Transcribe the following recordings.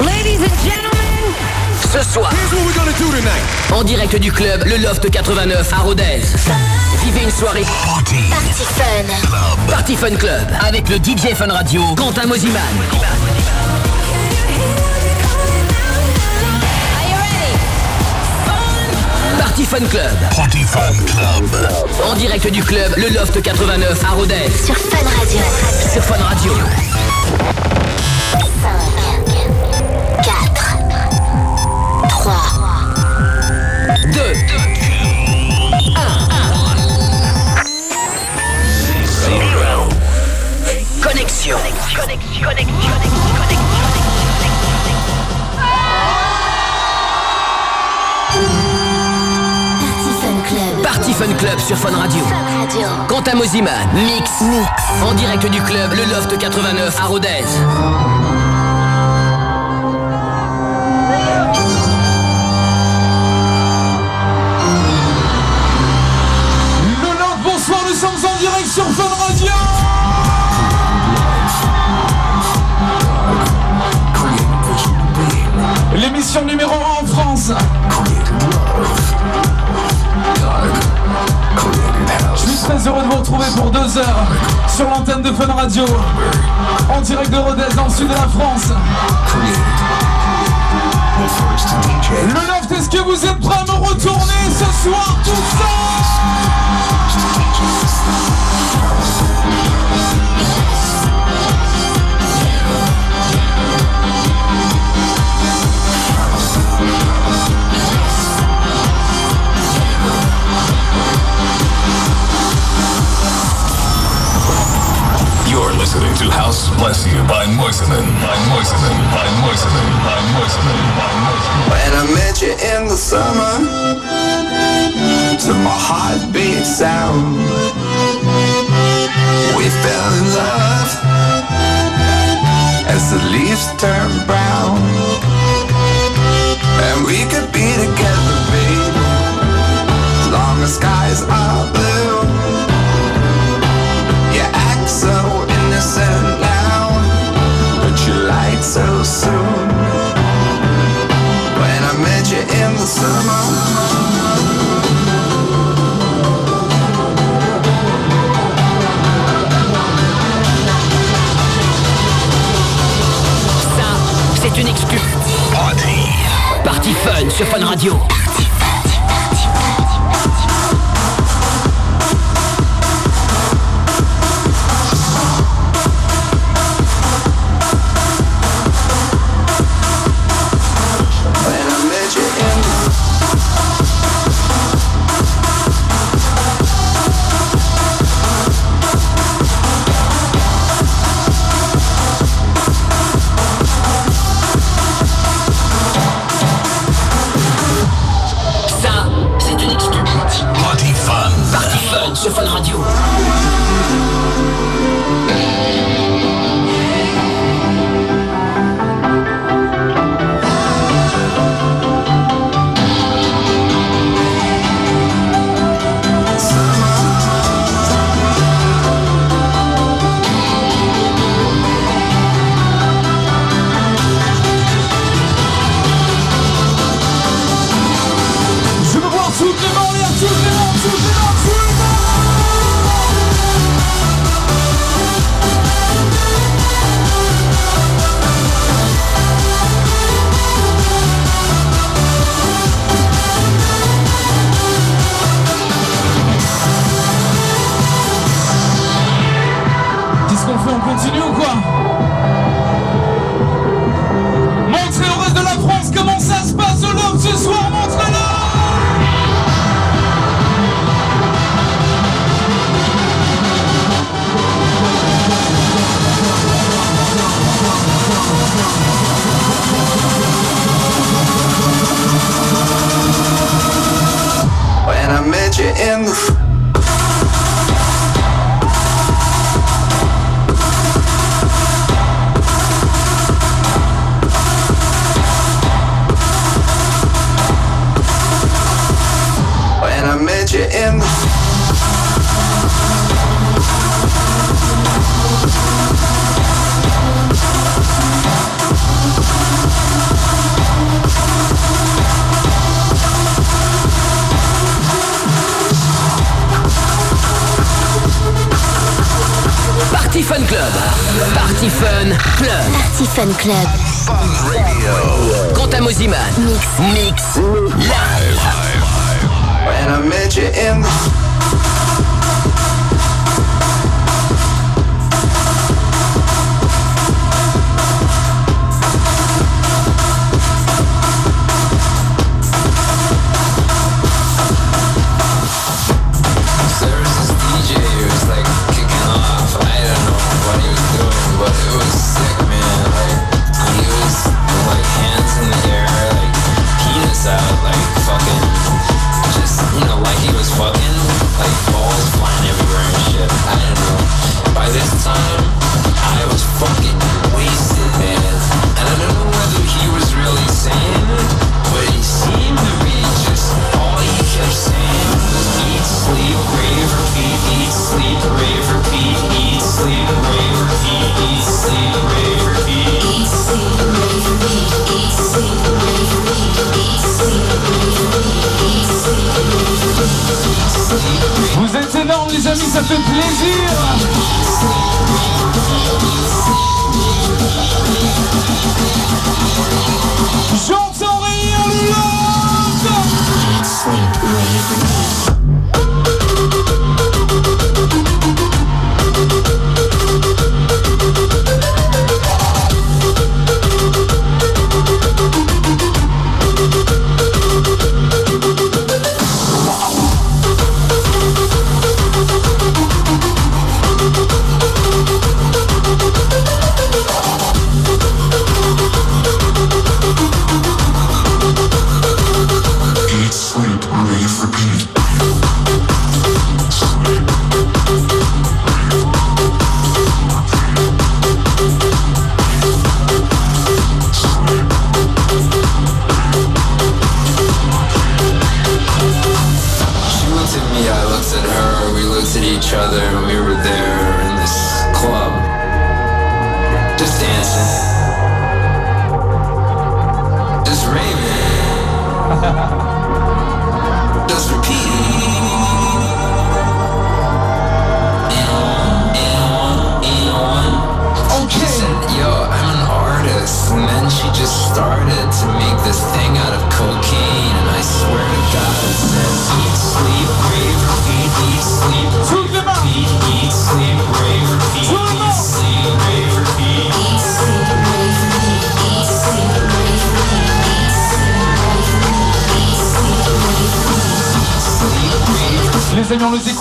Ladies and gentlemen, Ce soir, en direct du club Le Loft 89 à Rodez. Vivez une soirée Party Fun. Party Fun Club avec le DJ Fun Radio Quentin Mosiman. Party Fun Club. Party Fun Club. En direct du club Le Loft 89 à Rodez. Sur Fun Radio. Sur Fun Radio. 5, 4, 3, 2, 1. Connexion. Fun Club sur Fun Radio. Fun Radio. Quentin Mosiman, mix, en direct du club Le Loft 89 à Rodez. Le bonsoir, nous sommes en direct sur Fun Radio L'émission numéro 1 en France très heureux de vous retrouver pour deux heures sur l'antenne de Fun Radio en direct de Rodez dans le sud de la France. Le Loft, est-ce que vous êtes prêts à me retourner ce soir tout ça listening to House Bless You by Moiseman, by Moiseman, by Moiseman, by Moiseman, by Moiseman. When I met you in the summer To my heartbeat sound We fell in love As the leaves turn brown. And we could be together, baby As long as skies are blue. You act so innocent now But you lied so soon when I met you in the summer. Ça, c'est une excuse. Party. Party Fun sur Fun Radio.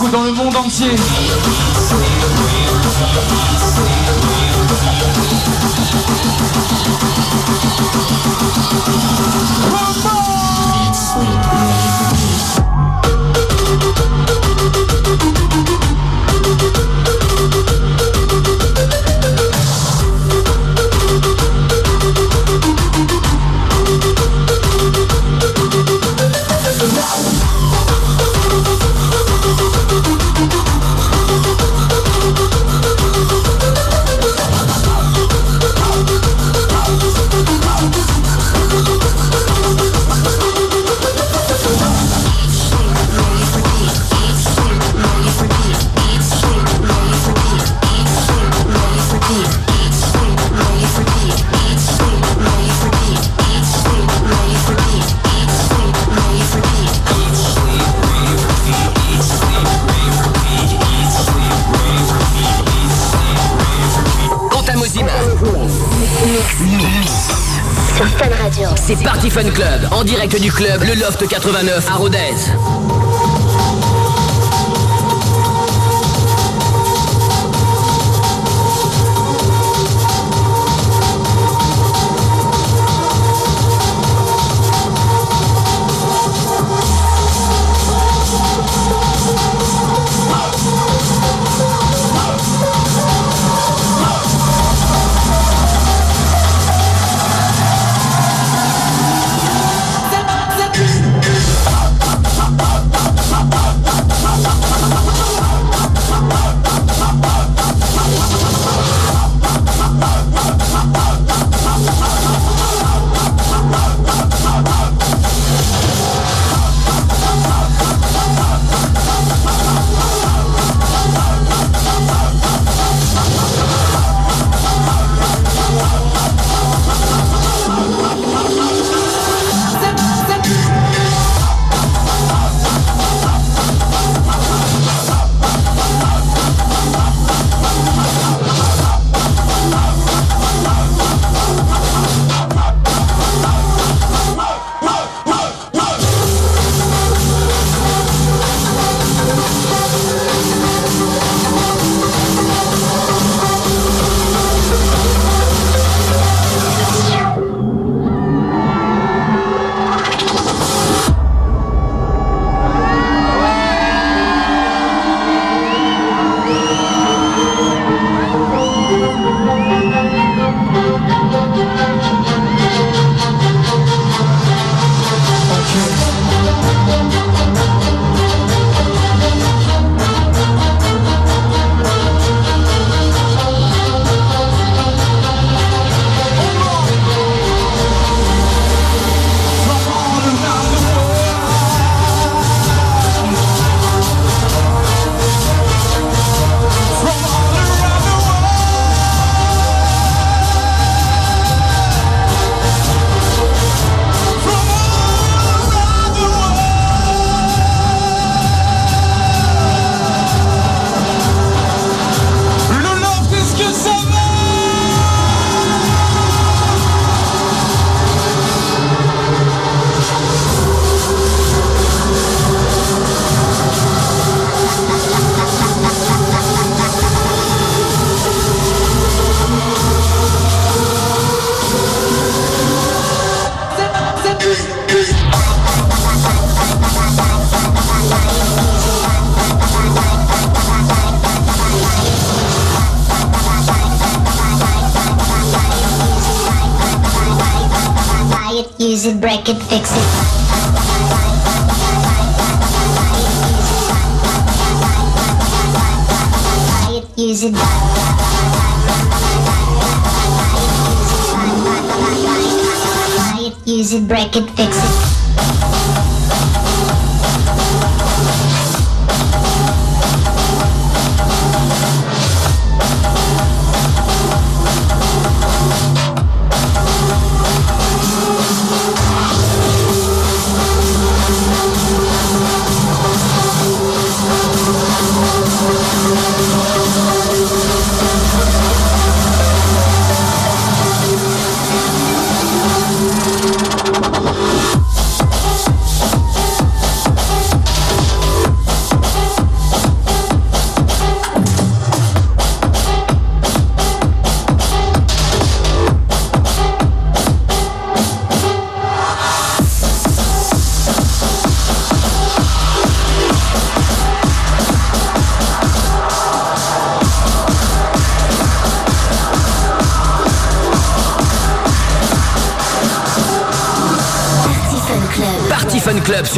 dans le monde entier. Club, en direct du club Le Loft 89 à Rodez.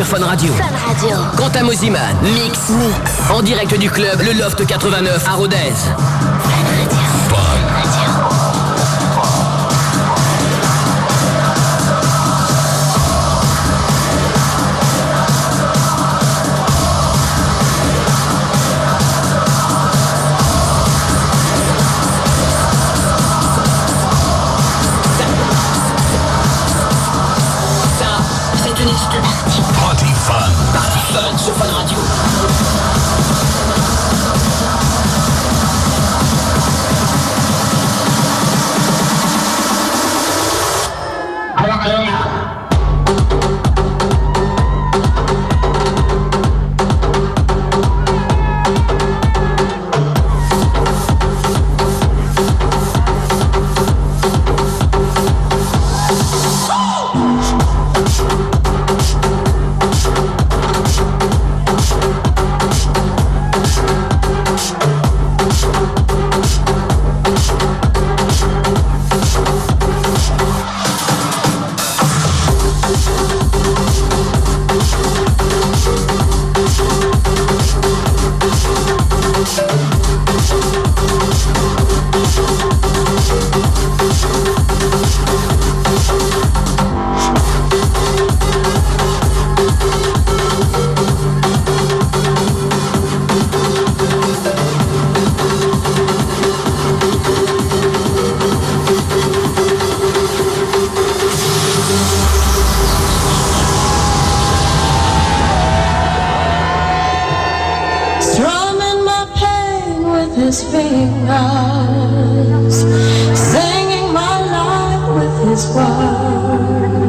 sur Radio. Quant à Moziman, mix, mix. En direct du club Le Loft 89 à Rodez. his fingers, singing my life with his words.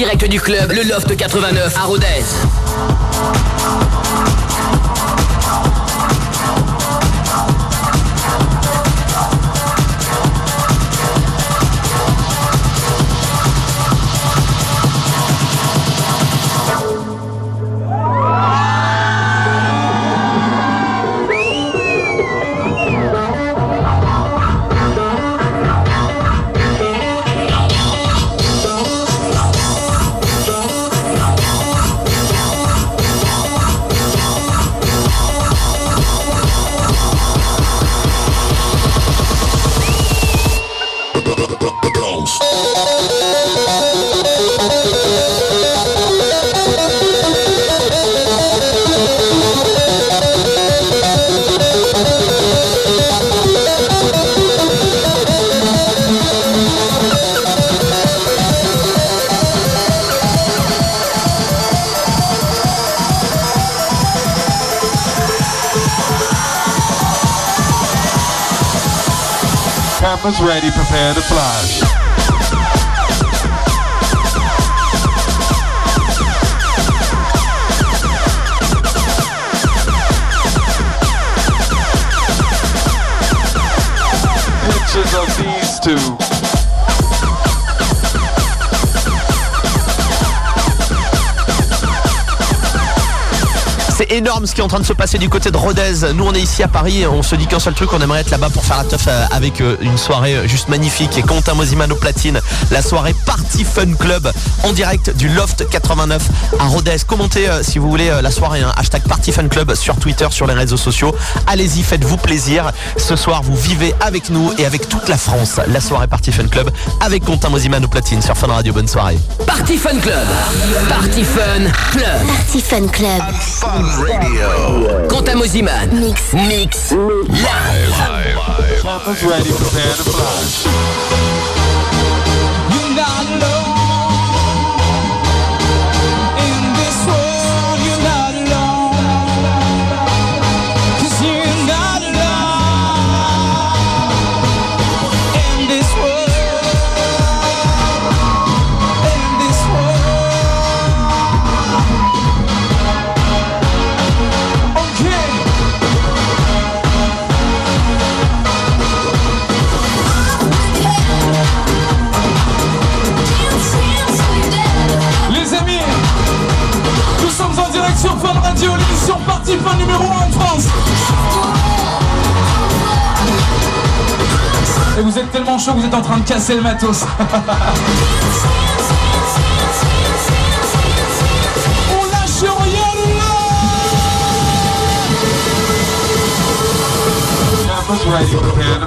Direct du club Le Loft 89 à Rodez. Campers ready, prepare to fly. Énorme ce qui est en train de se passer du côté de Rodez. Nous, on est ici à Paris. On se dit qu'un seul truc, on aimerait être là-bas pour faire la teuf euh, avec euh, une soirée euh, juste magnifique. Et Quentin Mosimano platine, la soirée Party Fun Club en direct du Loft 89 à Rodez. Commentez euh, si vous voulez euh, la soirée. hein. Hashtag Party Fun Club sur Twitter, sur les réseaux sociaux. Allez-y, faites-vous plaisir. Ce soir, vous vivez avec nous et avec toute la France la soirée Party Fun Club avec Quentin Mosimano platine sur Fun Radio. Bonne soirée. Party Fun Club. Party Fun Club. Party Fun Club. Quentin Mosiman, mix, mix, live. Campers ready, prepare Fun numéro 1 en France. Et vous êtes tellement chaud que vous êtes en train de casser le matos. On lâche rien là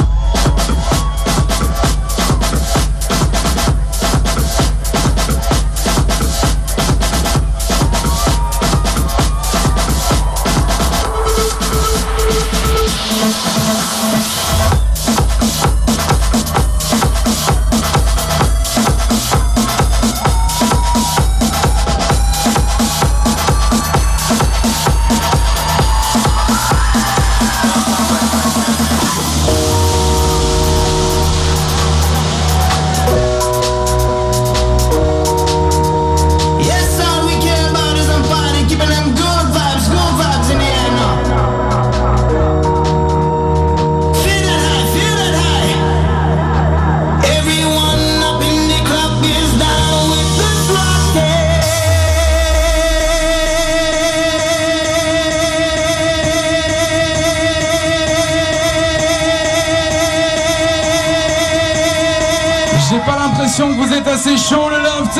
l'impression que vous êtes assez chaud le loft.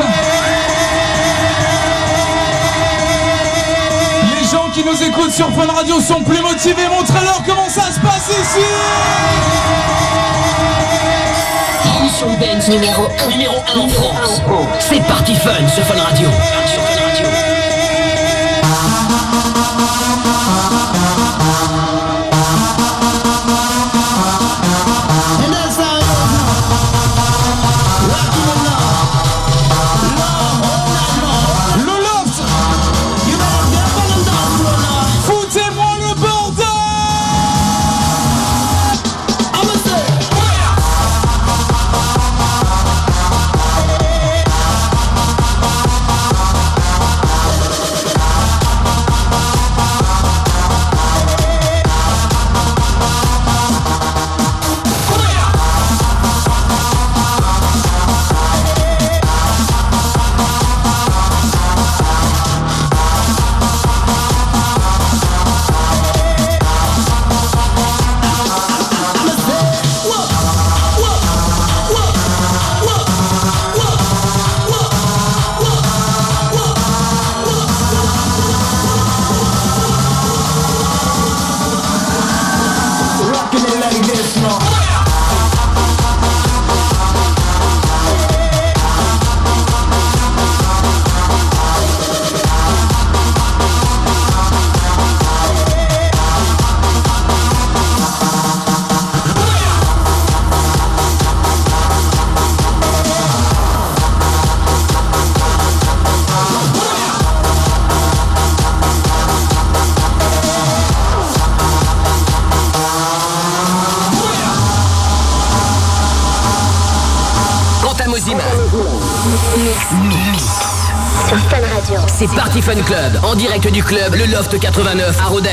Les gens qui nous écoutent sur Fun Radio sont plus motivés. Montrez-leur comment ça se passe ici. François Benz numéro 1 numéro 1 en France. C'est parti Fun sur Fun Radio. direct du club Le Loft 89 à Rodez.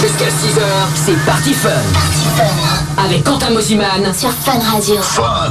Jusqu'à 6h, c'est parti Fun. Avec Quentin Mosiman. Sur Fun Radio. Fun.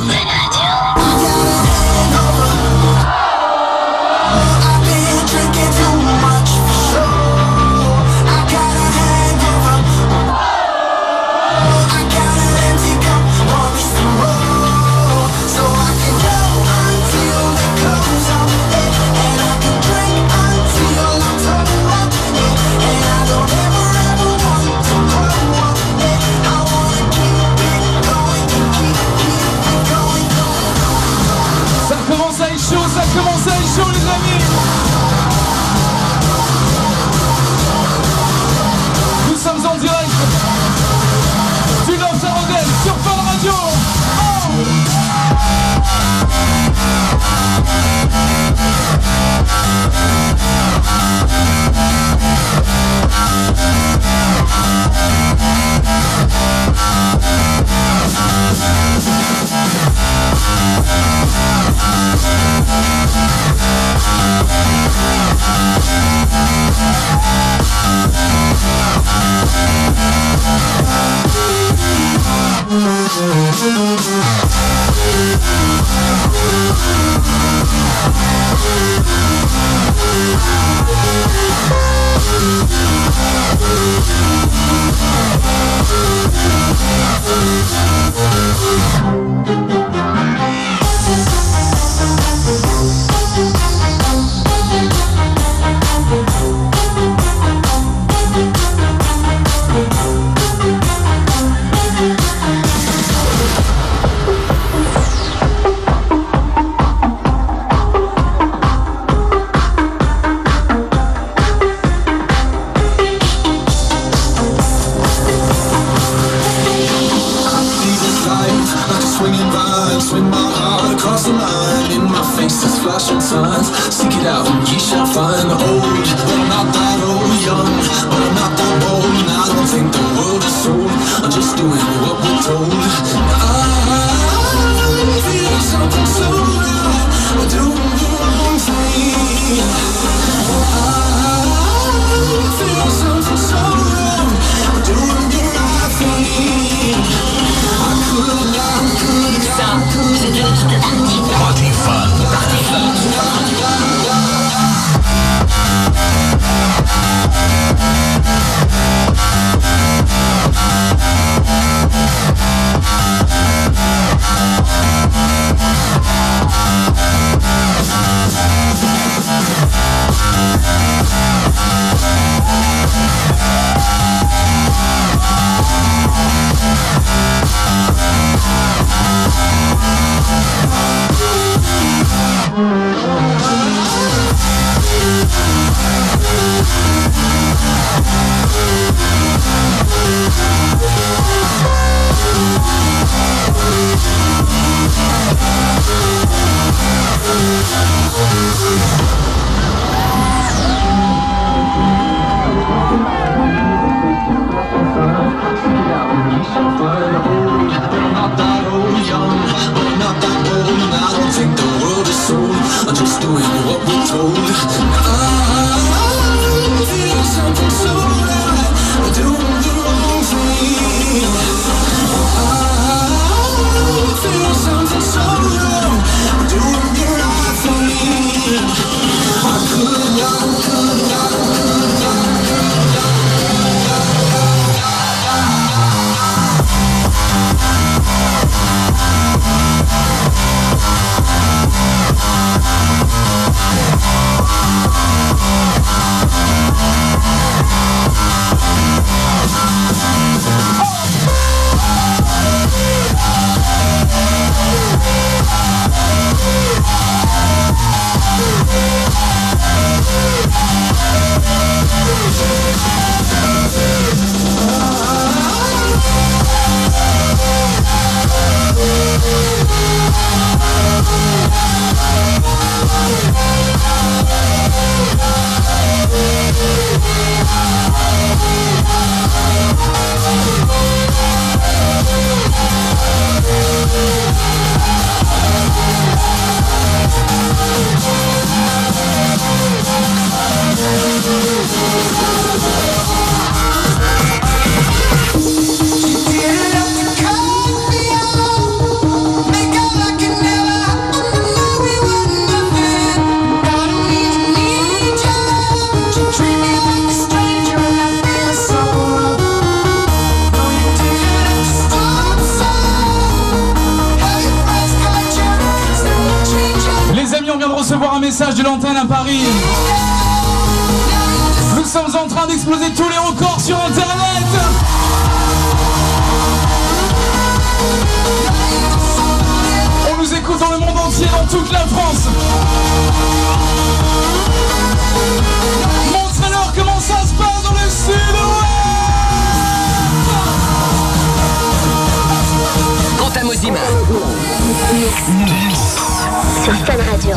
Paris.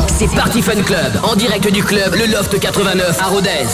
C'est Party Fun Club, en direct du club Le Loft 89 à Rodez.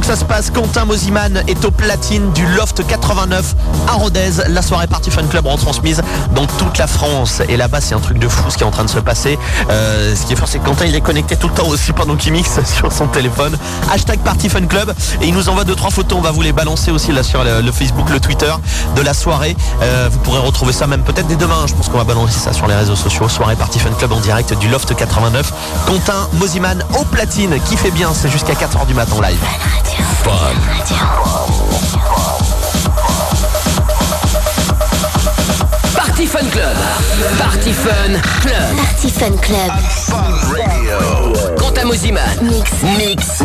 Que ça se passe. Quentin Mosiman est au platine du Loft 89 à Rodez. La soirée Party Fun Club retransmise dans toute la France. Et là-bas, c'est un truc de fou ce qui est en train de se passer. Euh, ce qui est fort, c'est que Quentin, il est connecté tout le temps aussi pendant qu'il mixe sur son téléphone. Hashtag Party Fun Club. Et il nous envoie deux, trois photos. On va vous les balancer aussi là sur le, Facebook, le Twitter de la soirée. Euh, vous pourrez retrouver ça même peut-être dès demain. Je pense qu'on va balancer ça sur les réseaux sociaux. Soirée Party Fun Club en direct du Loft 89. Quentin Mosiman au platine qui fait bien. C'est jusqu'à 4h du matin live. Party Fun Club. Party Fun Club. Party Fun Club. Quant à Mosiman. Mix. Mix.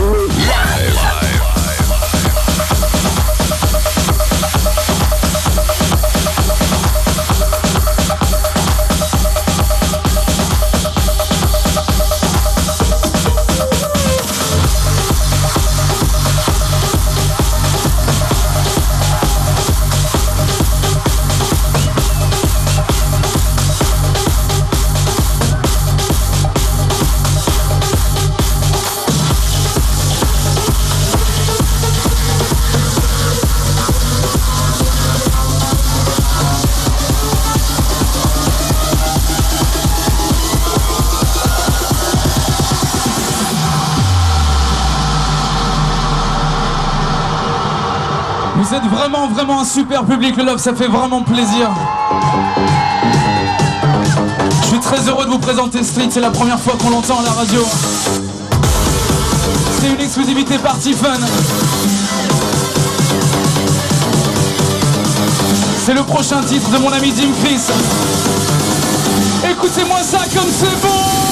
Vous êtes vraiment, vraiment un super public, le Love, ça fait vraiment plaisir. Je suis très heureux de vous présenter Street, c'est la première fois qu'on l'entend à la radio. C'est une exclusivité Party Fun. C'est le prochain titre de mon ami Jim Chris. Écoutez-moi ça comme c'est bon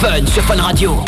Fun sur Fun Radio.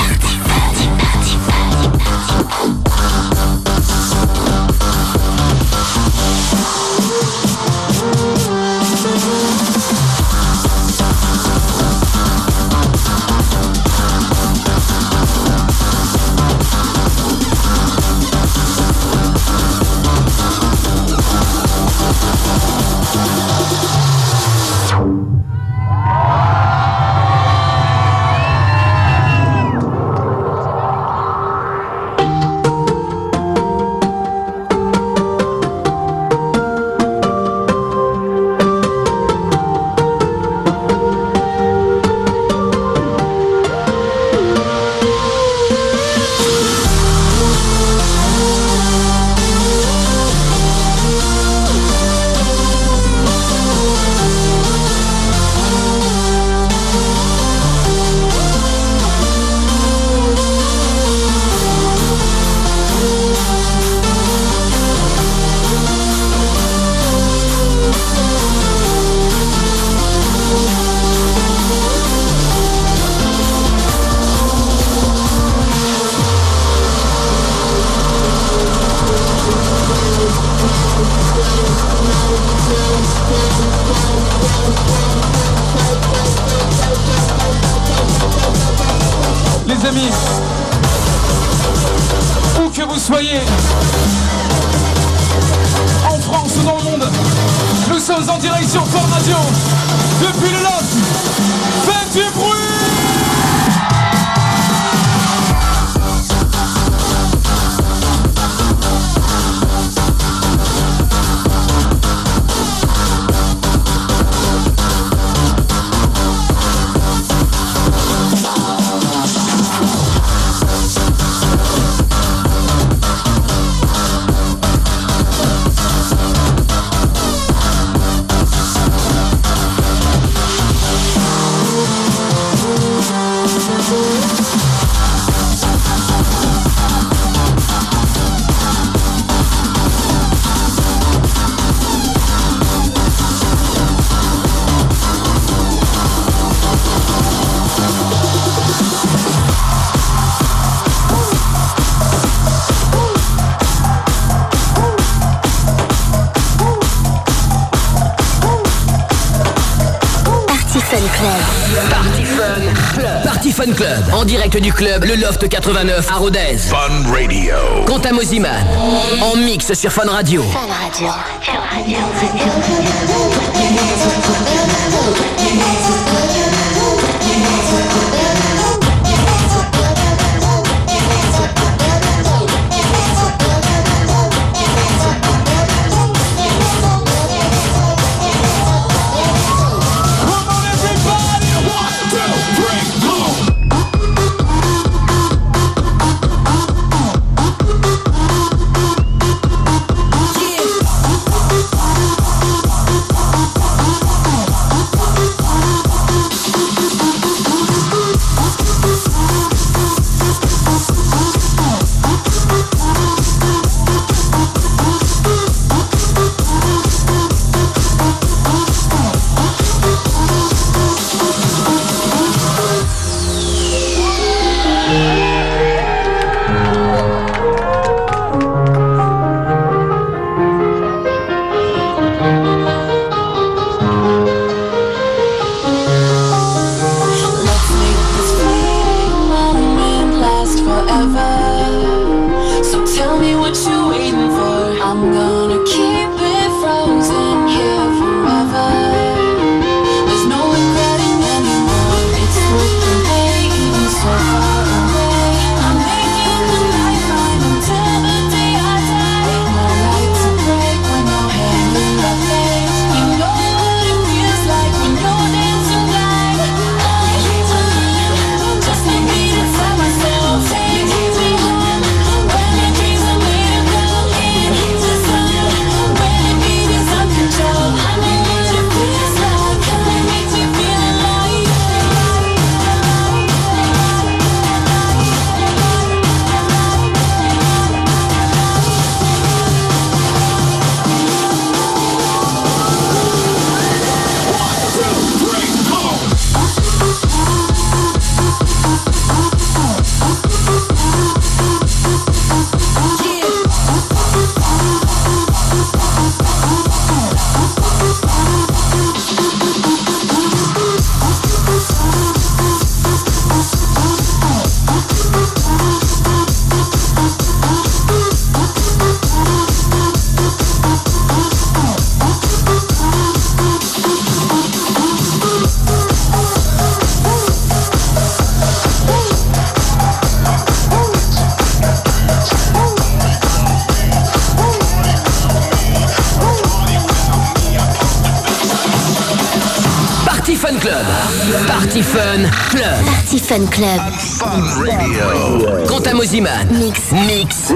En direct du club Le Loft 89 à Rodez. Fun Radio. Quentin Mosiman. En mix sur Fun Radio. Fun Radio. Club. Party Fun Club. Quentin Mosiman. Mix. Mix.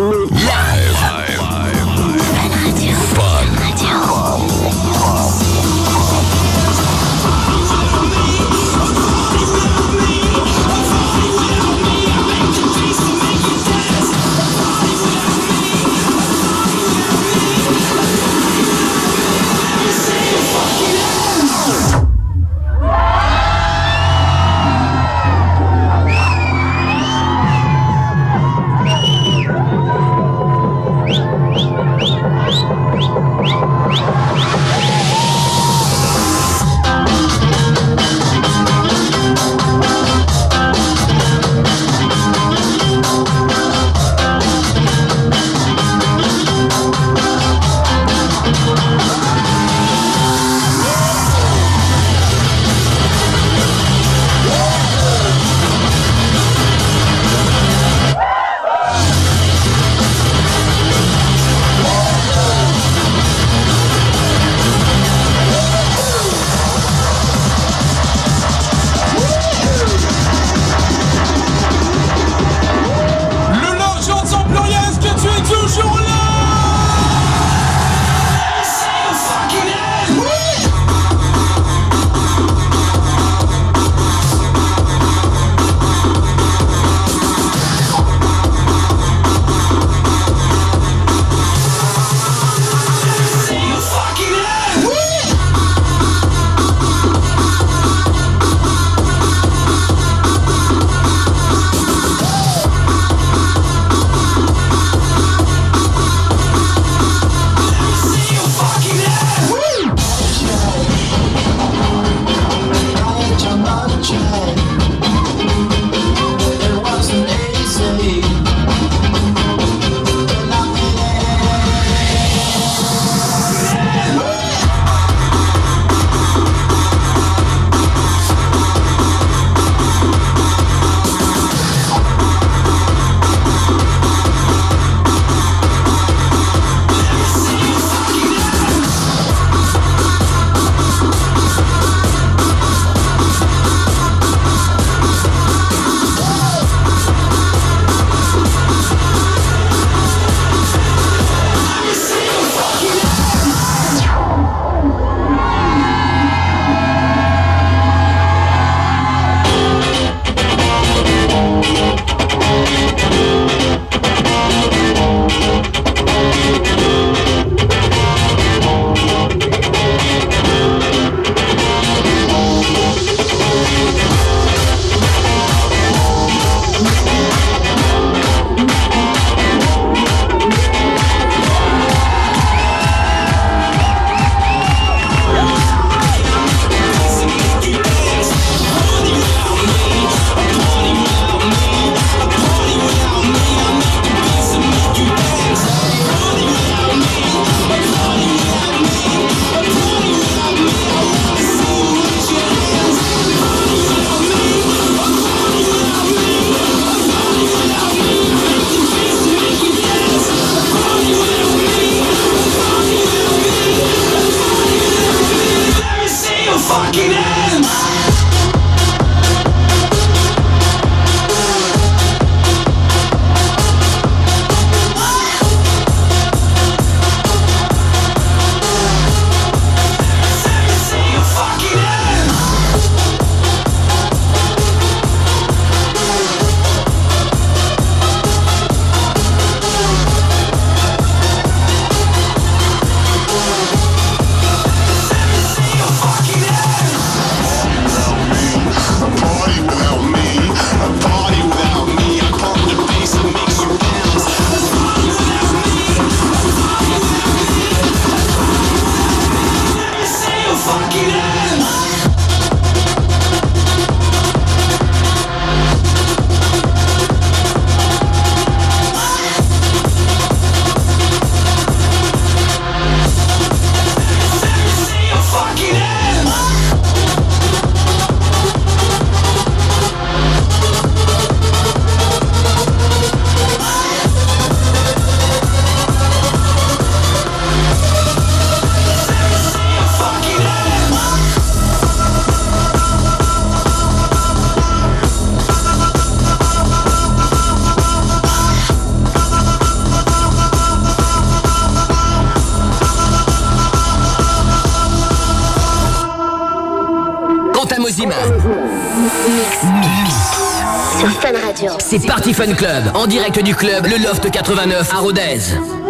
C'est Party Fun Club, en direct du club Le Loft 89 à Rodez.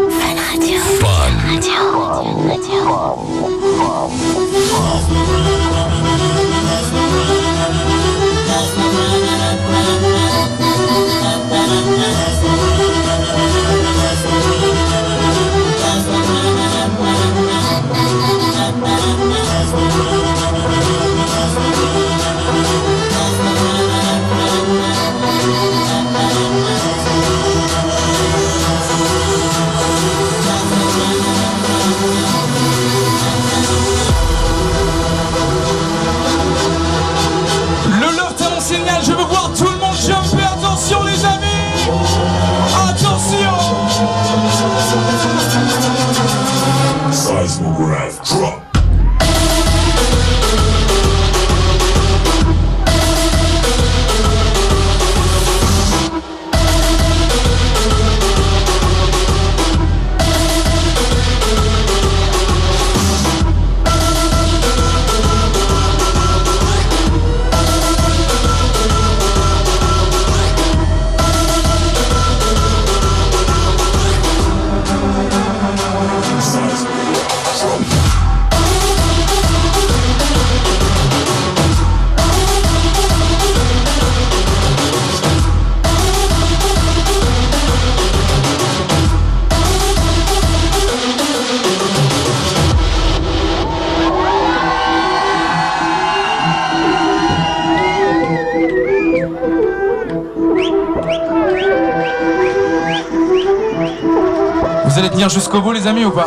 Jusqu'au bout les amis ou pas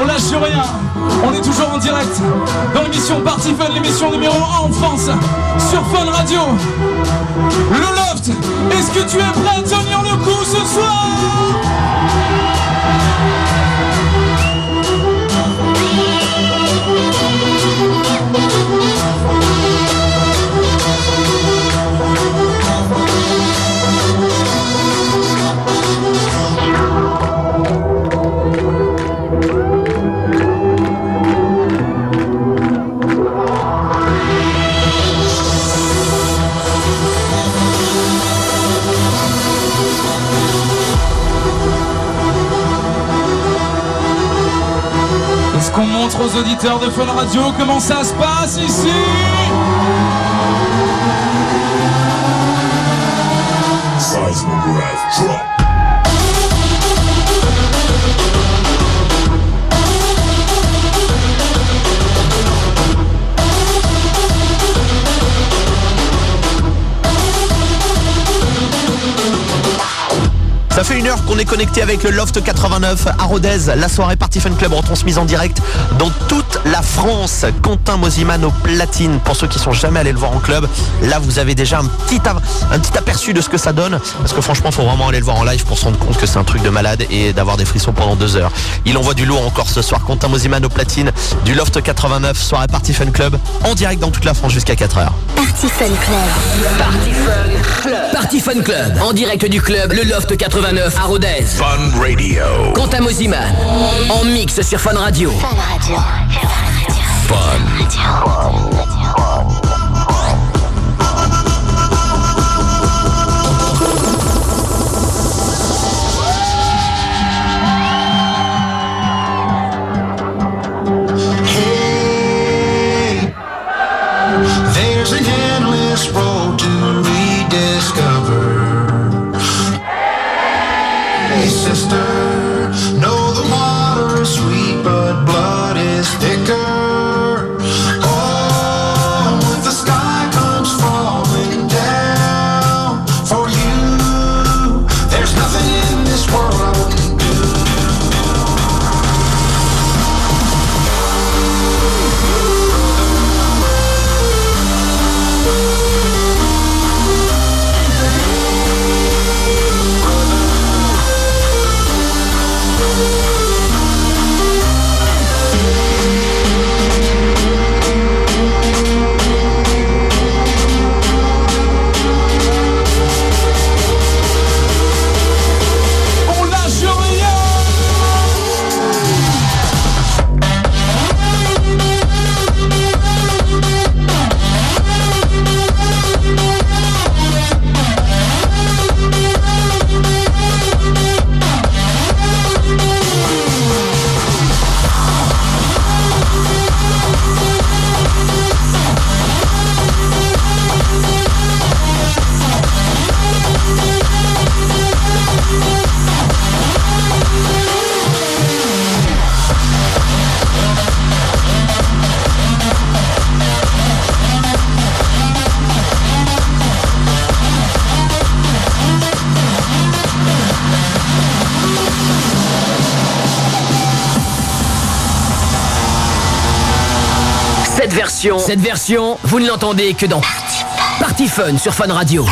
On lâche rien, on est toujours en direct dans l'émission Party Fun, l'émission numéro 1 en France sur Fun Radio. Le Loft, est-ce que tu es prêt à tenir le coup ce soir? Aux auditeurs de Fun Radio comment ça se passe ici? Ça fait une heure qu'on est connecté avec le Loft 89 à Rodez. La soirée Party Fun Club retransmise en direct dans toute la France. Quentin Mosiman au platine. Pour ceux qui sont jamais allés le voir en club, là vous avez déjà un petit, un petit aperçu de ce que ça donne. Parce que franchement, faut vraiment aller le voir en live pour se rendre compte que c'est un truc de malade et d'avoir des frissons pendant deux heures. Il envoie du lourd encore ce soir. Quentin Mosiman au platine du Loft 89, soirée Party Fun Club en direct dans toute la France jusqu'à 4 heures. Party Fun Club. Party Fun Club. Party Fun Club, en direct du club Le Loft 89 à Rodez. Fun Radio. Quentin Mosiman, en mix sur Fun Radio. Fun Radio. Hey, cette version, vous ne l'entendez que dans Party Fun sur Fun Radio.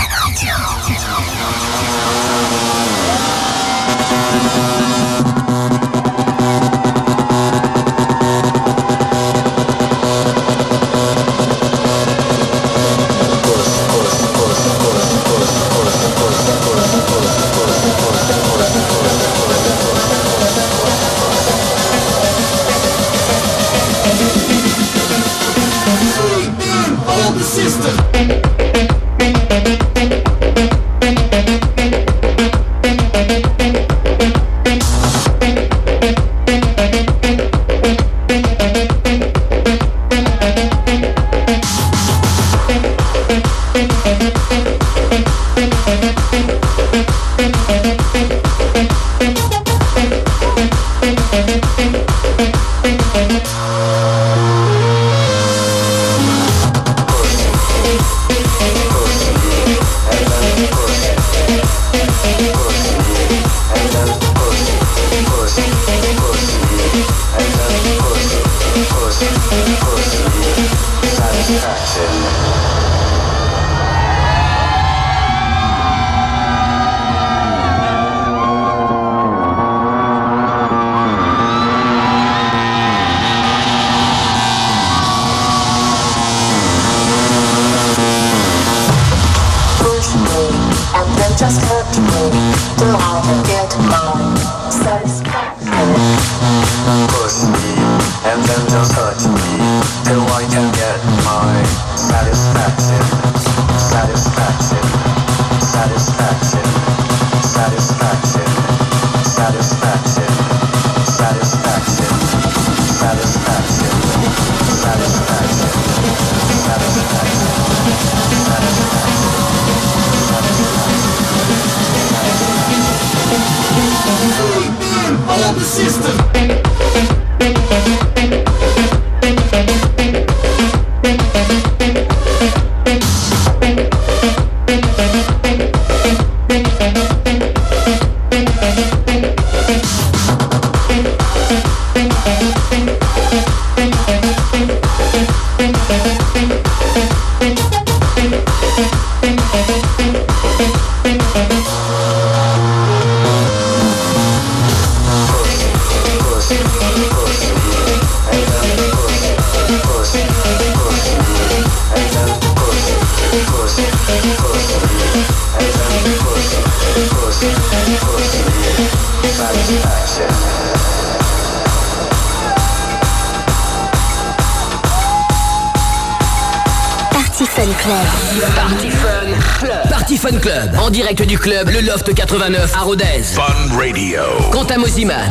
89 à Rodez. Fun Radio. Quentin Mosiman.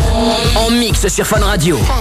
En mix sur Fun Radio. Fun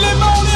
Les mains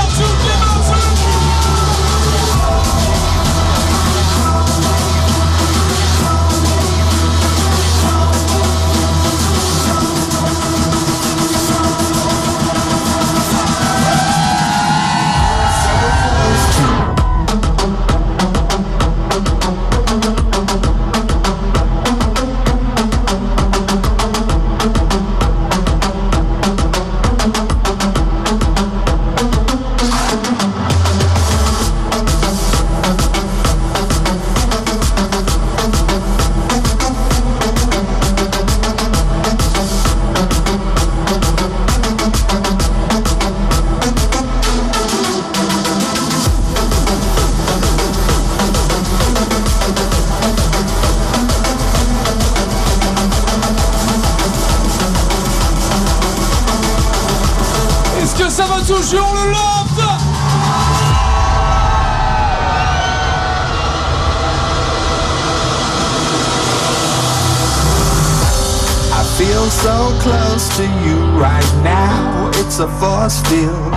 It's a force field.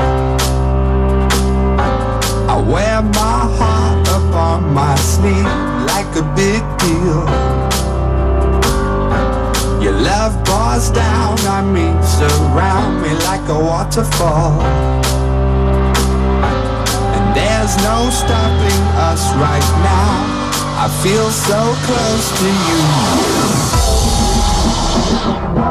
I wear my heart up on my sleeve like a big deal. Your love pours down on me, surround me like a waterfall. And there's no stopping us right now. I feel so close to you.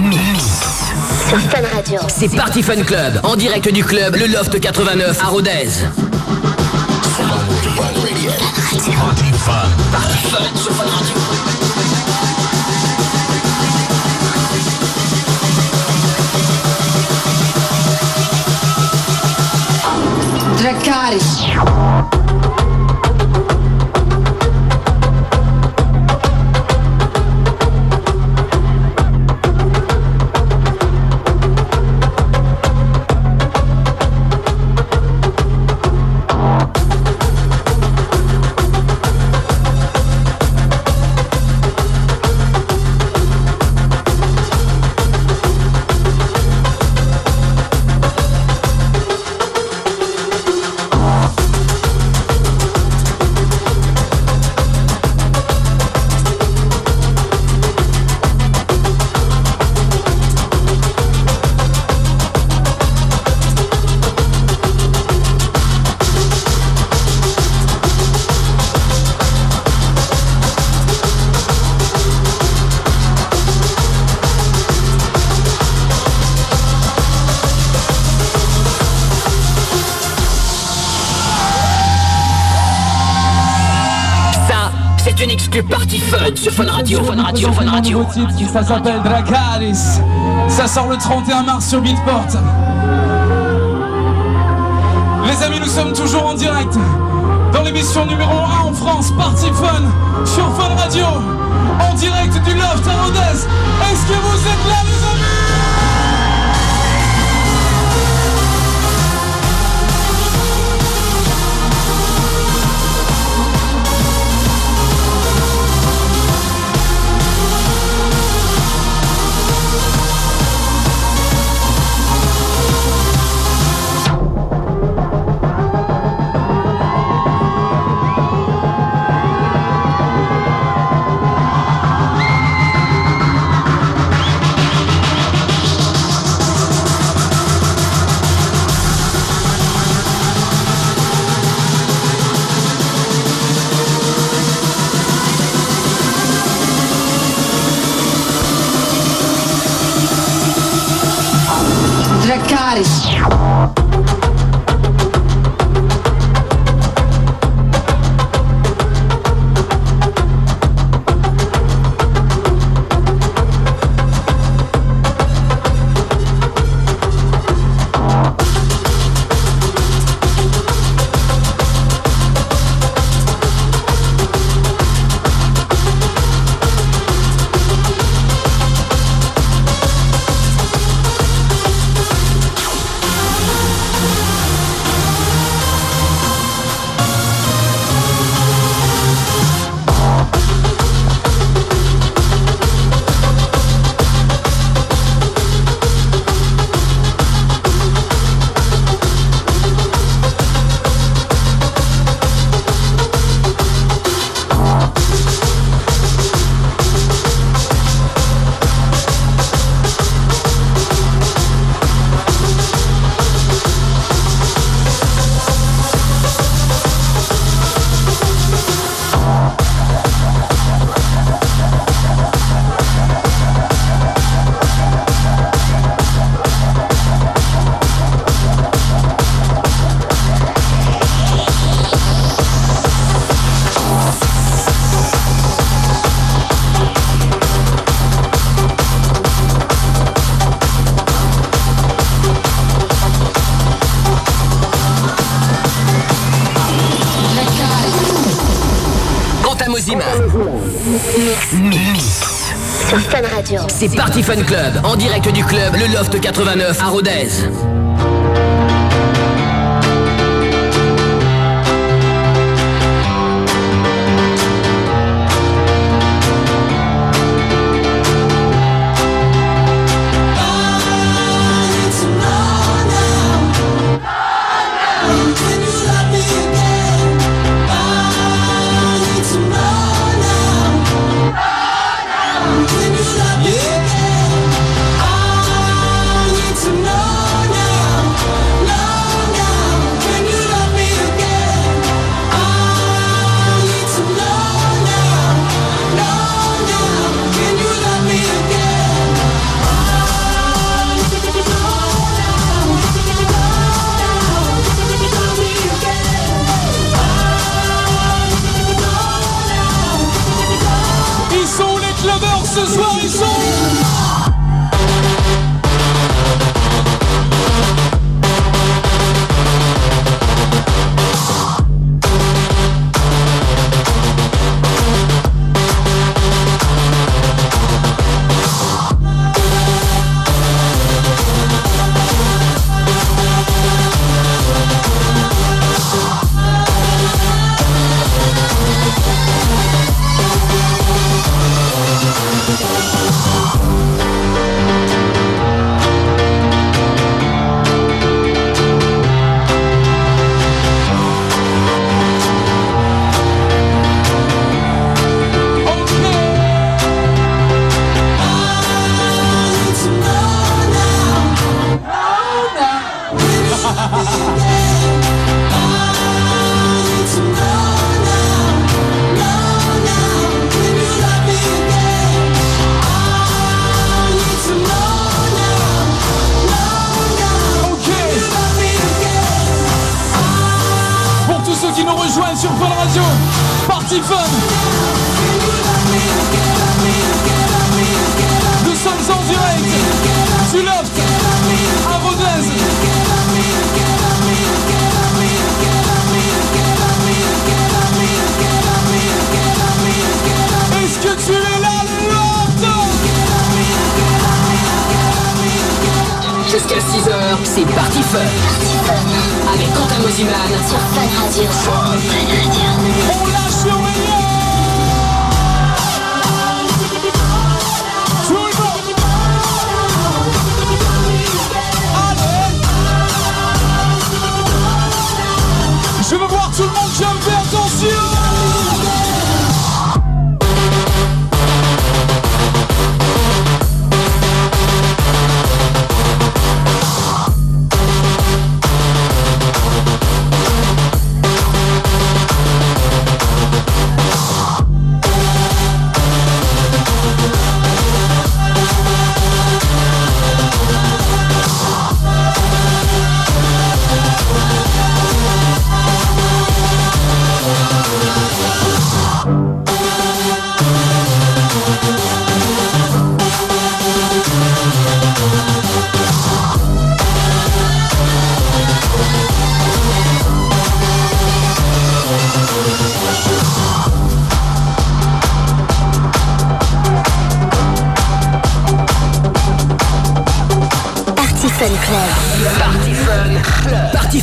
Mix. Sur Fun Radio. C'est Party Fun Club, en direct du club Le Loft 89 à Rodez. Party Fun. Party Fun sur Fun Radio. Dracarys. Radio, Fun Radio, Fun Radio. Ça s'appelle Dracaris. Ça sort le 31 mars sur Beatport. Les amis, nous sommes toujours en direct dans l'émission numéro 1 en France, Party Fun, sur Fun Radio, en direct du Loft à Rodez. Est-ce que vous êtes là, les amis c'est Party Fun Club, en direct du club Le Loft 89 à Rodez.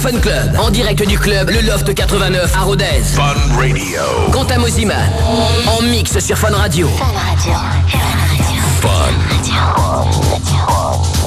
Fun Club. En direct du club Le Loft 89 à Rodez. Fun Radio. Quant à Moziman, en mix sur Fun Radio. Fun Radio. Fun Radio. Fun. Fun.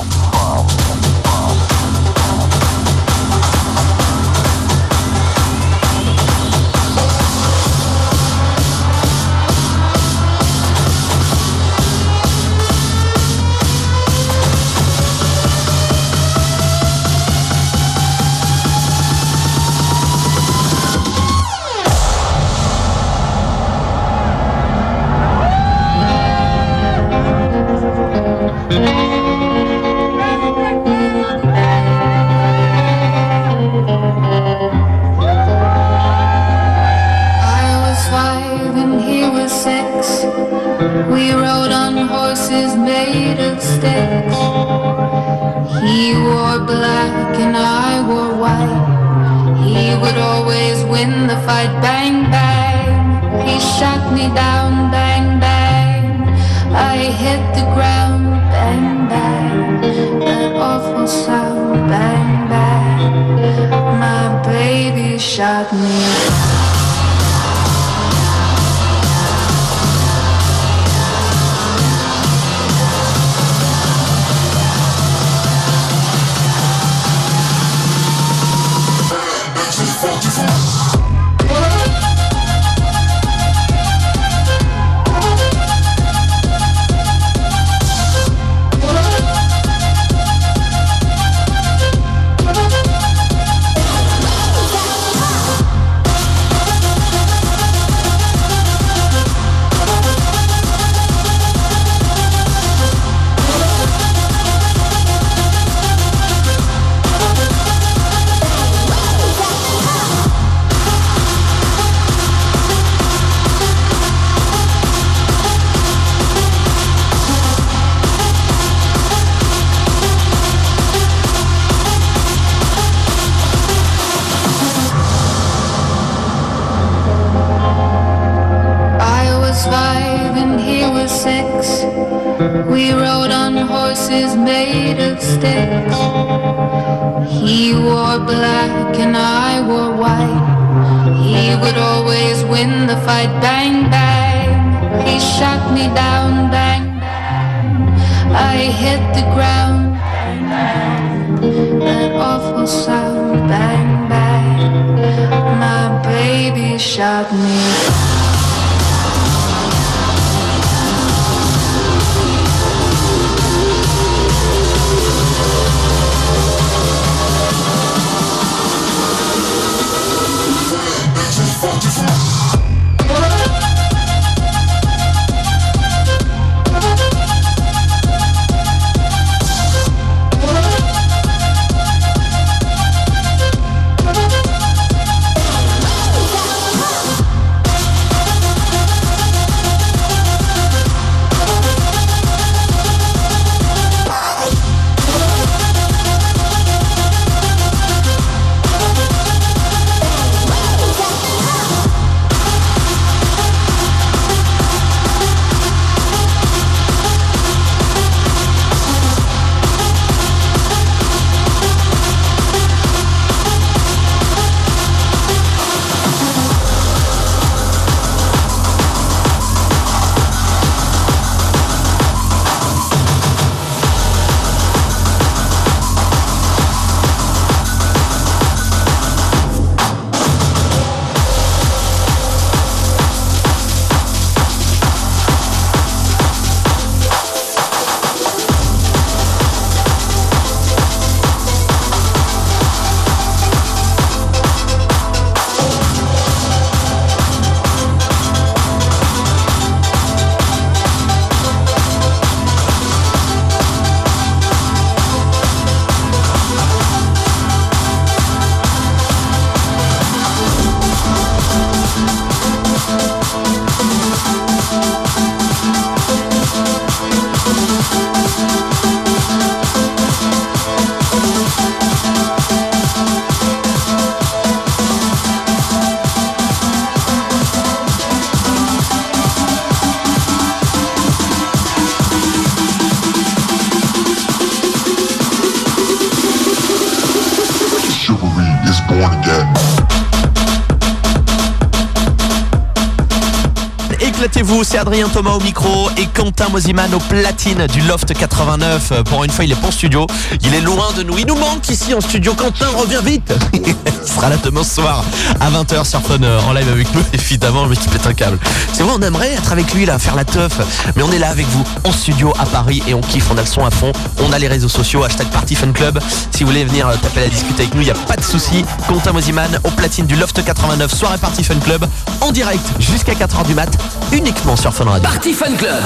Adrien Thomas au micro et Quentin Mosiman au platine du Loft 89. Euh, Pour une fois, il est pas en studio. Il est loin de nous. Il nous manque ici en studio. Quentin, reviens vite. il sera là demain soir à 20h sur Fun euh, en live avec nous. Évidemment, mais qui pète un câble. C'est vrai, on aimerait être avec lui là, faire la teuf. Mais on est là avec vous en studio à Paris et on kiffe. On a le son à fond. On a les réseaux sociaux. Hashtag Party Fun Club. Si vous voulez venir euh, taper la discute avec nous, il n'y a pas de souci. Quentin Mosiman au platine du Loft 89. Soirée Party Fun Club en direct jusqu'à 4h du mat. Uniquement sur Fun Radio. Party Fun Club.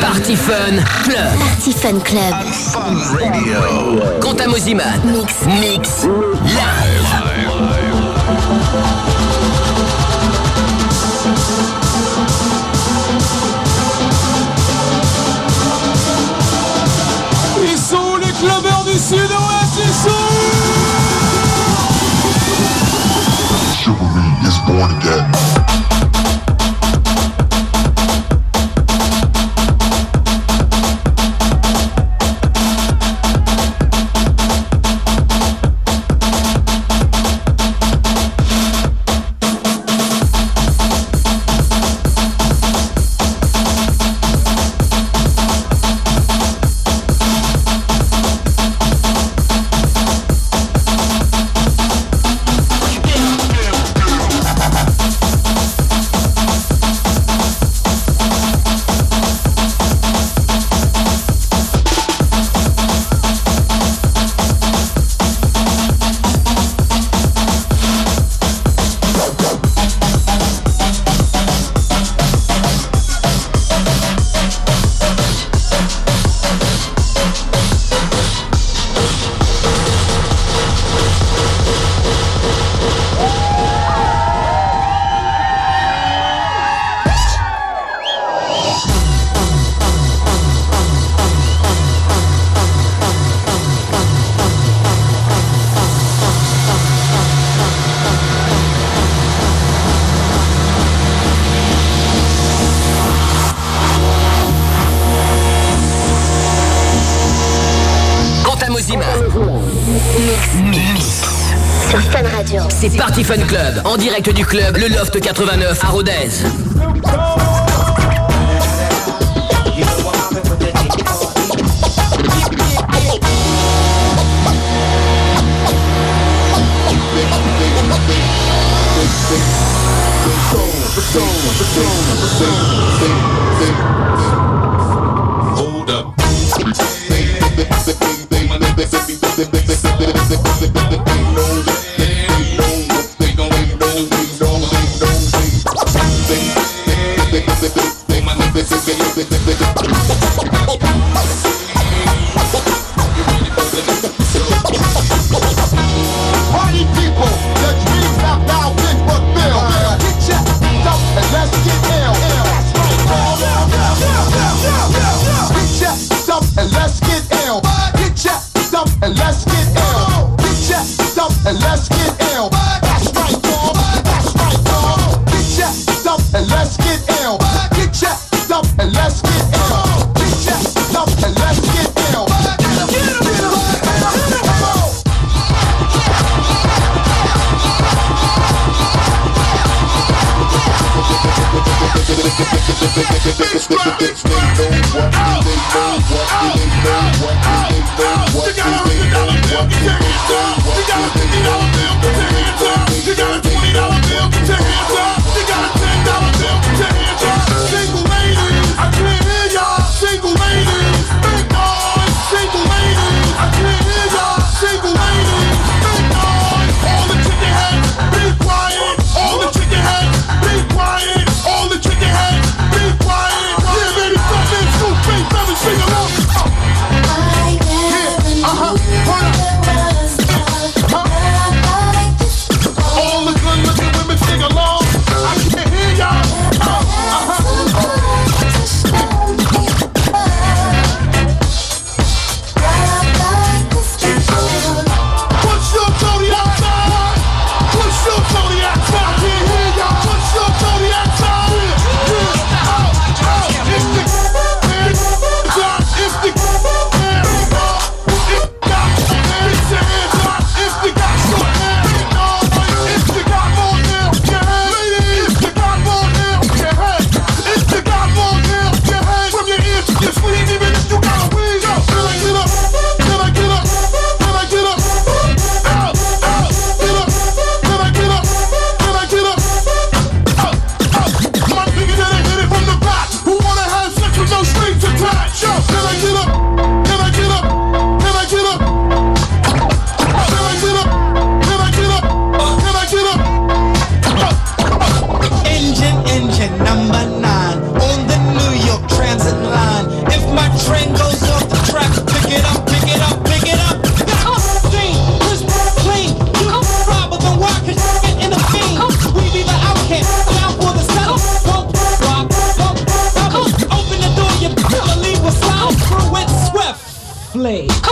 Party Fun Club. Party Fun Club. Quentin Mosiman. Mix. Mix. Live. Ils sont les clubbers du sud-ouest, ils sont Chivalry is born again. Party Fun Club, en direct du club Le Loft 89 à Rodez.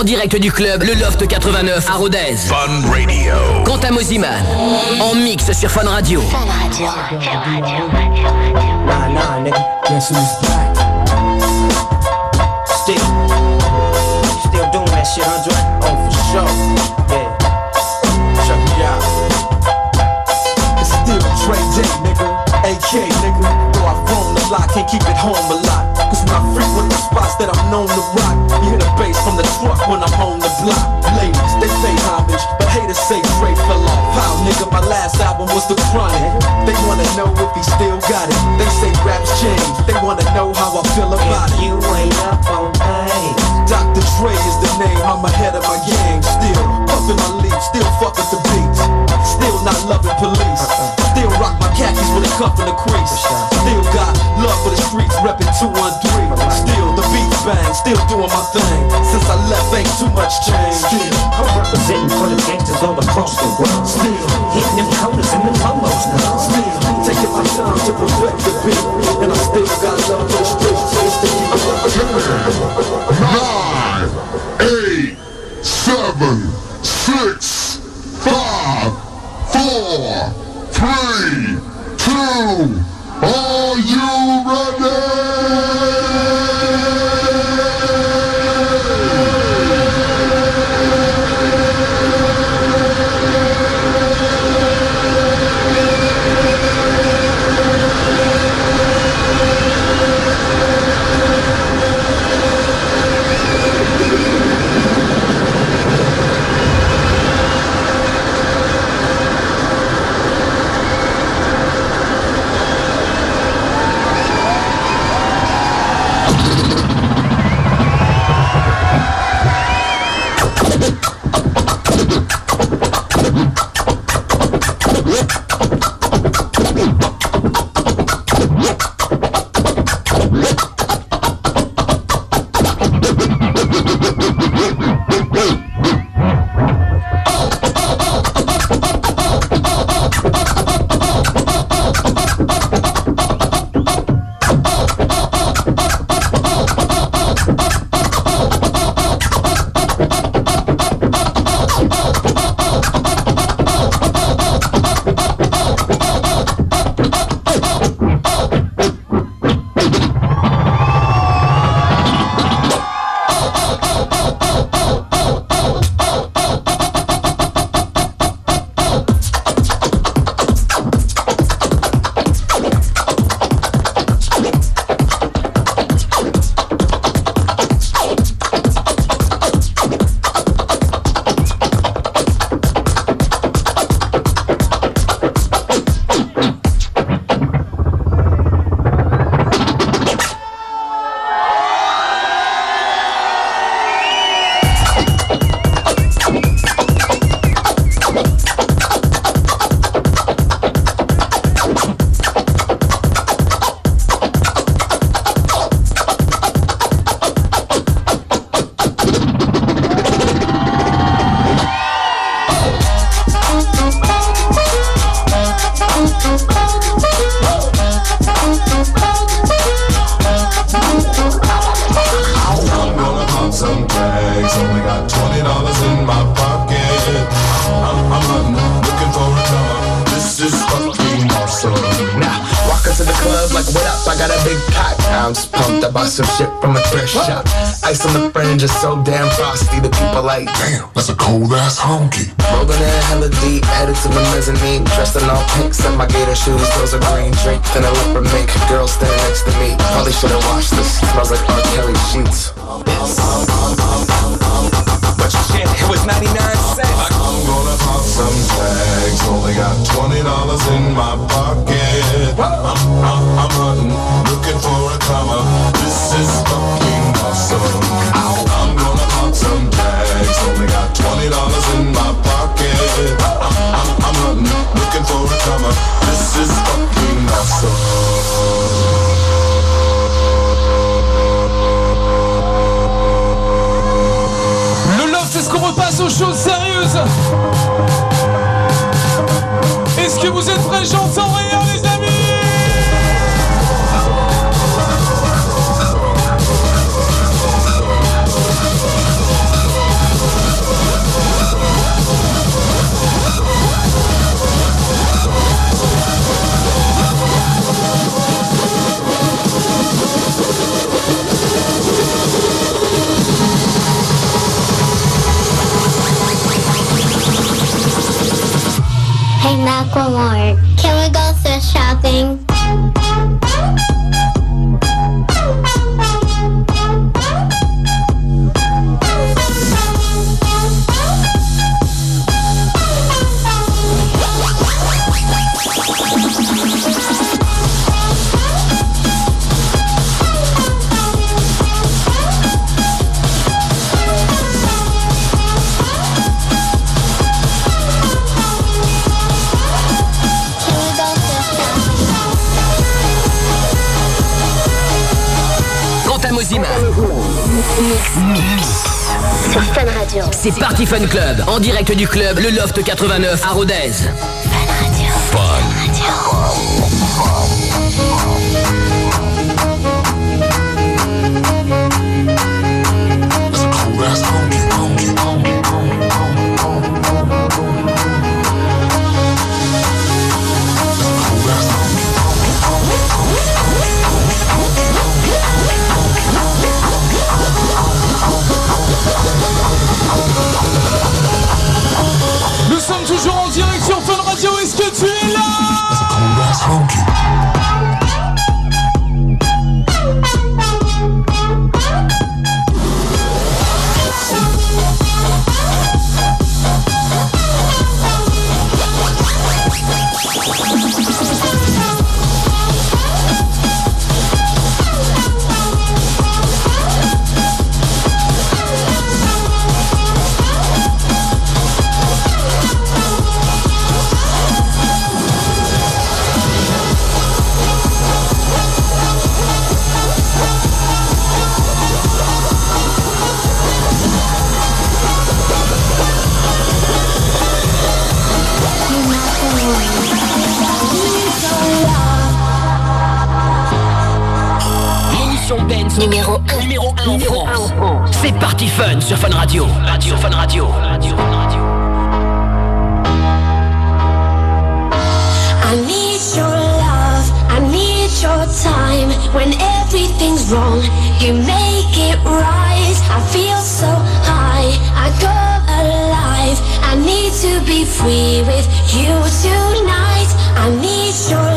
En direct du club Le Loft 89 à Rodez. Fun Radio. Quentin Mosiman. En mix sur Fun Radio. Fun Radio. Nah, nah, nigga. Guess who's back? Still. You still doing that shit, Andre? Oh, for sure. Yeah. Check me out. It's still Dre Day, nigga. AK, nigga. Though I've grown a lot, can't keep it home a Chronic. They wanna know if he still got it. They say raps change, they wanna know how I feel about it. You ain't up on things. Dr. Dre is the name, I'm ahead of my gang. Still puffin' my leaf, still fuckin' the beats. Still not loving police. Still rock my khakis with a cuff and a crease. Still got love for the streets, reppin' 213. Still the beats bang, still doing my thing. Since I left, ain't too much change. Still, I'm representing for the gangsters all across the world. still, Hitting them time to perfect the beat. And I still got love Sur Fun Radio. C'est Party Fun Club, en direct du club Le Loft 89 à Rodez. Cool numéro 1 numéro 1 en France. C'est Party Fun sur Fun Radio. Radio Fun Radio. Radio Fun Radio. I need your love, I need your time. When everything's wrong, you make it right. I feel so high, I come alive. I need to be free with you tonight. I need your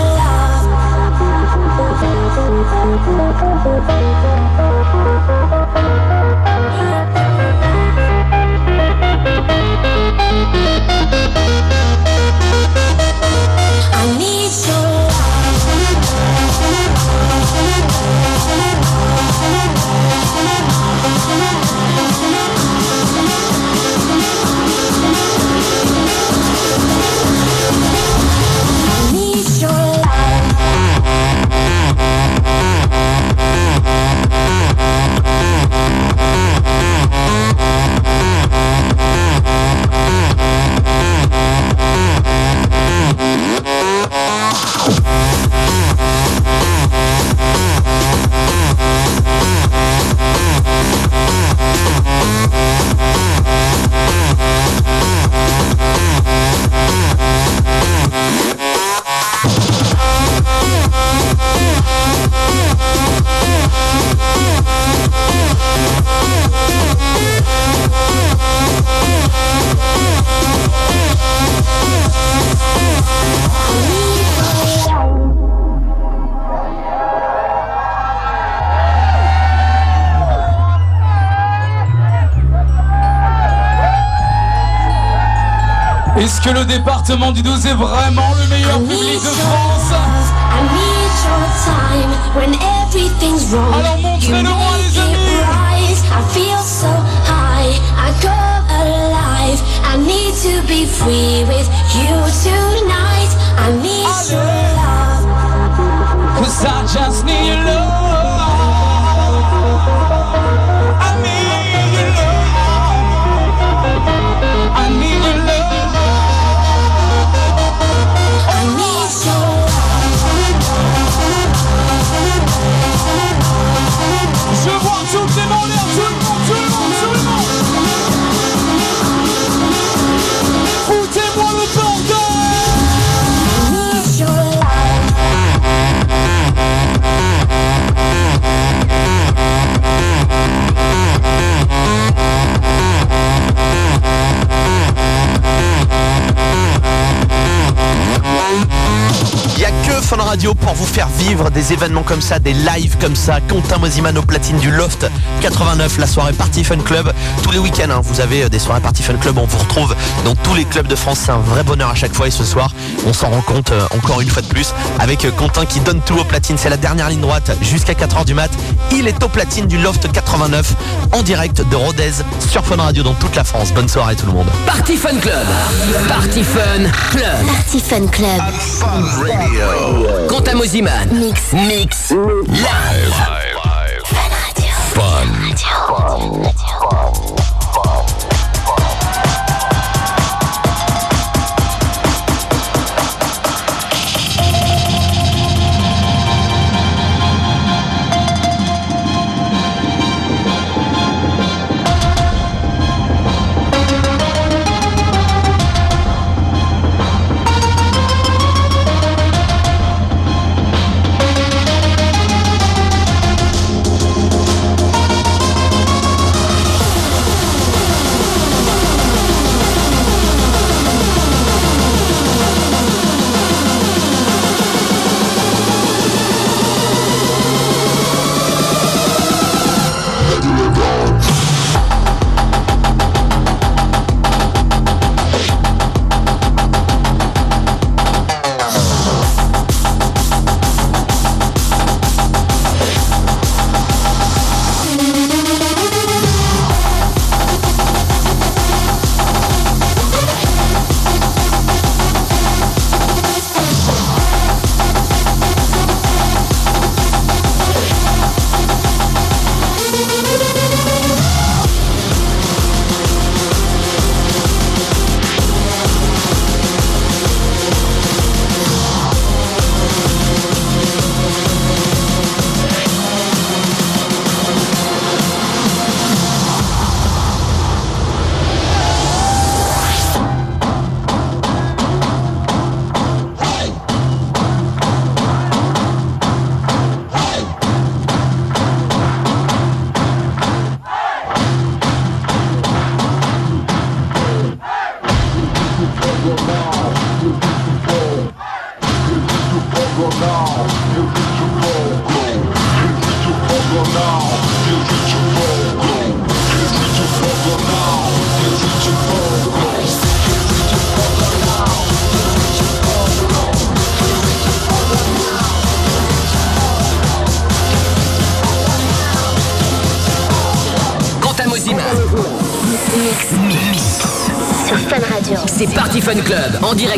Est-ce que le département du 12 est vraiment le meilleur public de France? Alors montrez-le moi, les feel so high, I come alive. I need to be free with you tonight. I need your love. Cause I just need your love. Vous faire vivre des événements comme ça, des lives comme ça. Quentin Mosiman au platine du Loft 89, la soirée Party Fun Club. Tous les week-ends, hein, vous avez euh, des soirées Party Fun Club. On vous retrouve dans tous les clubs de France. C'est un vrai bonheur à chaque fois. Et ce soir, on s'en rend compte euh, encore une fois de plus avec euh, Quentin qui donne tout au platine. C'est la dernière ligne droite jusqu'à 4h du mat. Il est au platine du Loft 89 en direct de Rodez sur Fun Radio dans toute la France. Bonne soirée tout le monde. Party Fun Club. Party Fun Club. Party Fun Club. Quentin Mosiman. Mix. Mix. Live. Quentin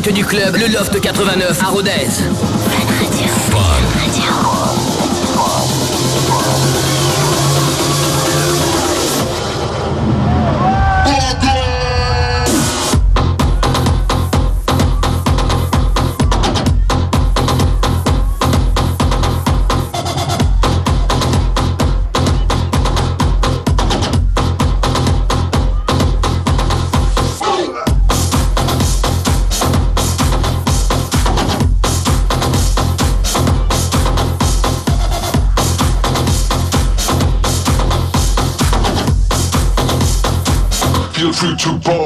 du club Le Loft 89 à Rodez. To ball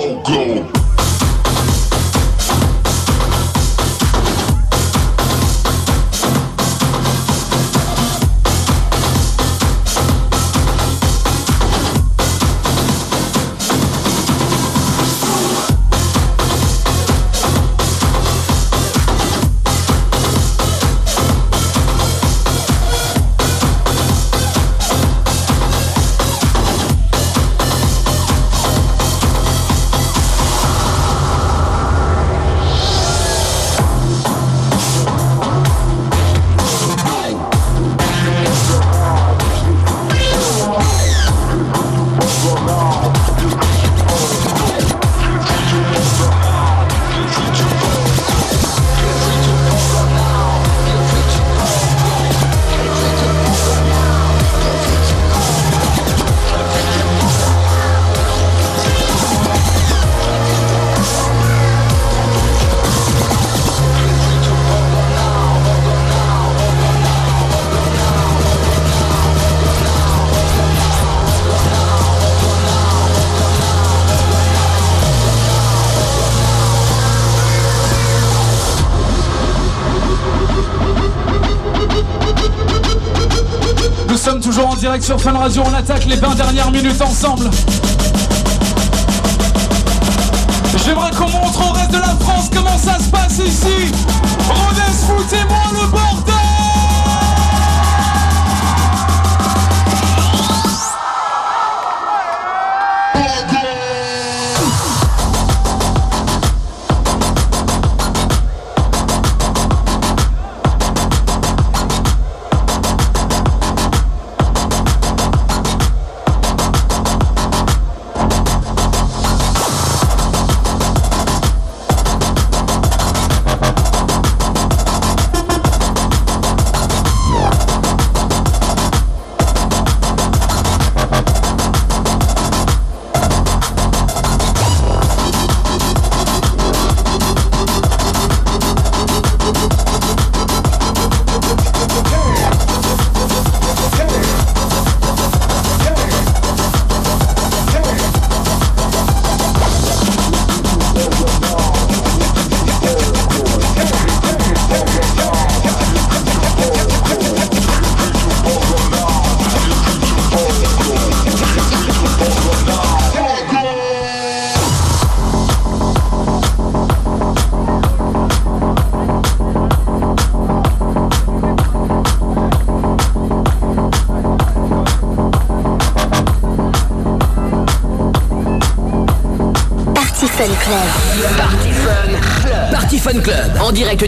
sur Fun Radio. On attaque les 20 dernières minutes ensemble. J'aimerais qu'on montre au reste de la France comment ça se passe ici. Rodez, foutez-moi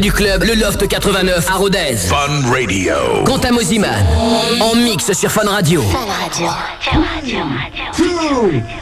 du club Le Loft 89 à Rodez. Fun Radio. Quentin Mosiman. En mix sur Fun Radio. Fun Radio. Fun Radio. Two, are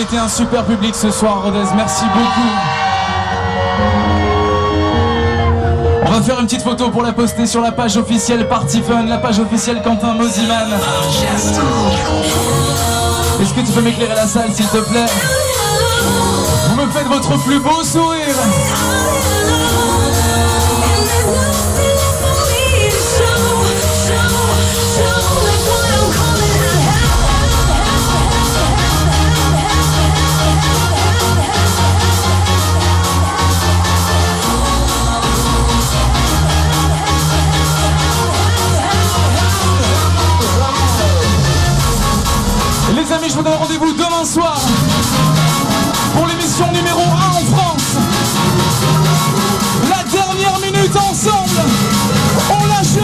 été un super public ce soir, Rodez. Merci beaucoup. On va faire une petite photo pour la poster sur la page officielle Party Fun, la page officielle Quentin Mosiman. Est-ce que tu peux m'éclairer la salle, s'il te plaît? Vous me faites votre plus beau sourire. Amis, je vous donne rendez-vous demain soir pour l'émission numéro 1 en France. La dernière minute ensemble. On lâche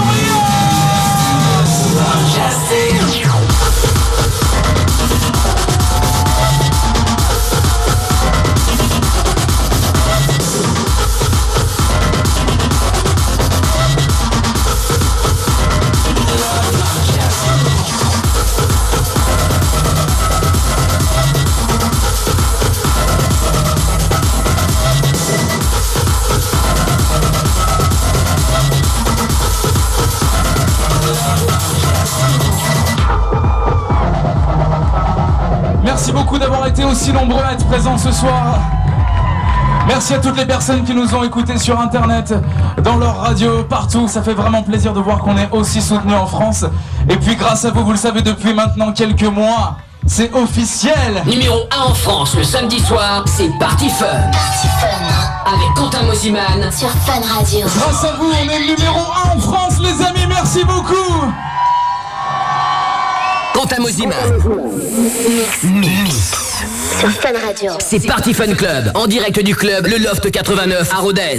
nombreux à être présents ce soir. Merci à toutes les personnes qui nous ont écoutés sur internet, dans leur radio, partout. Ça fait vraiment plaisir de voir qu'on est aussi soutenu en France. Et puis grâce à vous, vous le savez depuis maintenant quelques mois, c'est officiel. Numéro 1 en France le samedi soir, c'est Party Fun. Party Fun. Avec Quentin Mosiman. Sur Fun Radio. Grâce à vous, on est le numéro 1 en France, les amis. Merci beaucoup. Quentin Mosiman. Mix. Sur Fun Radio. C'est Party Fun Club, en direct du club Le Loft 89 à Rodez.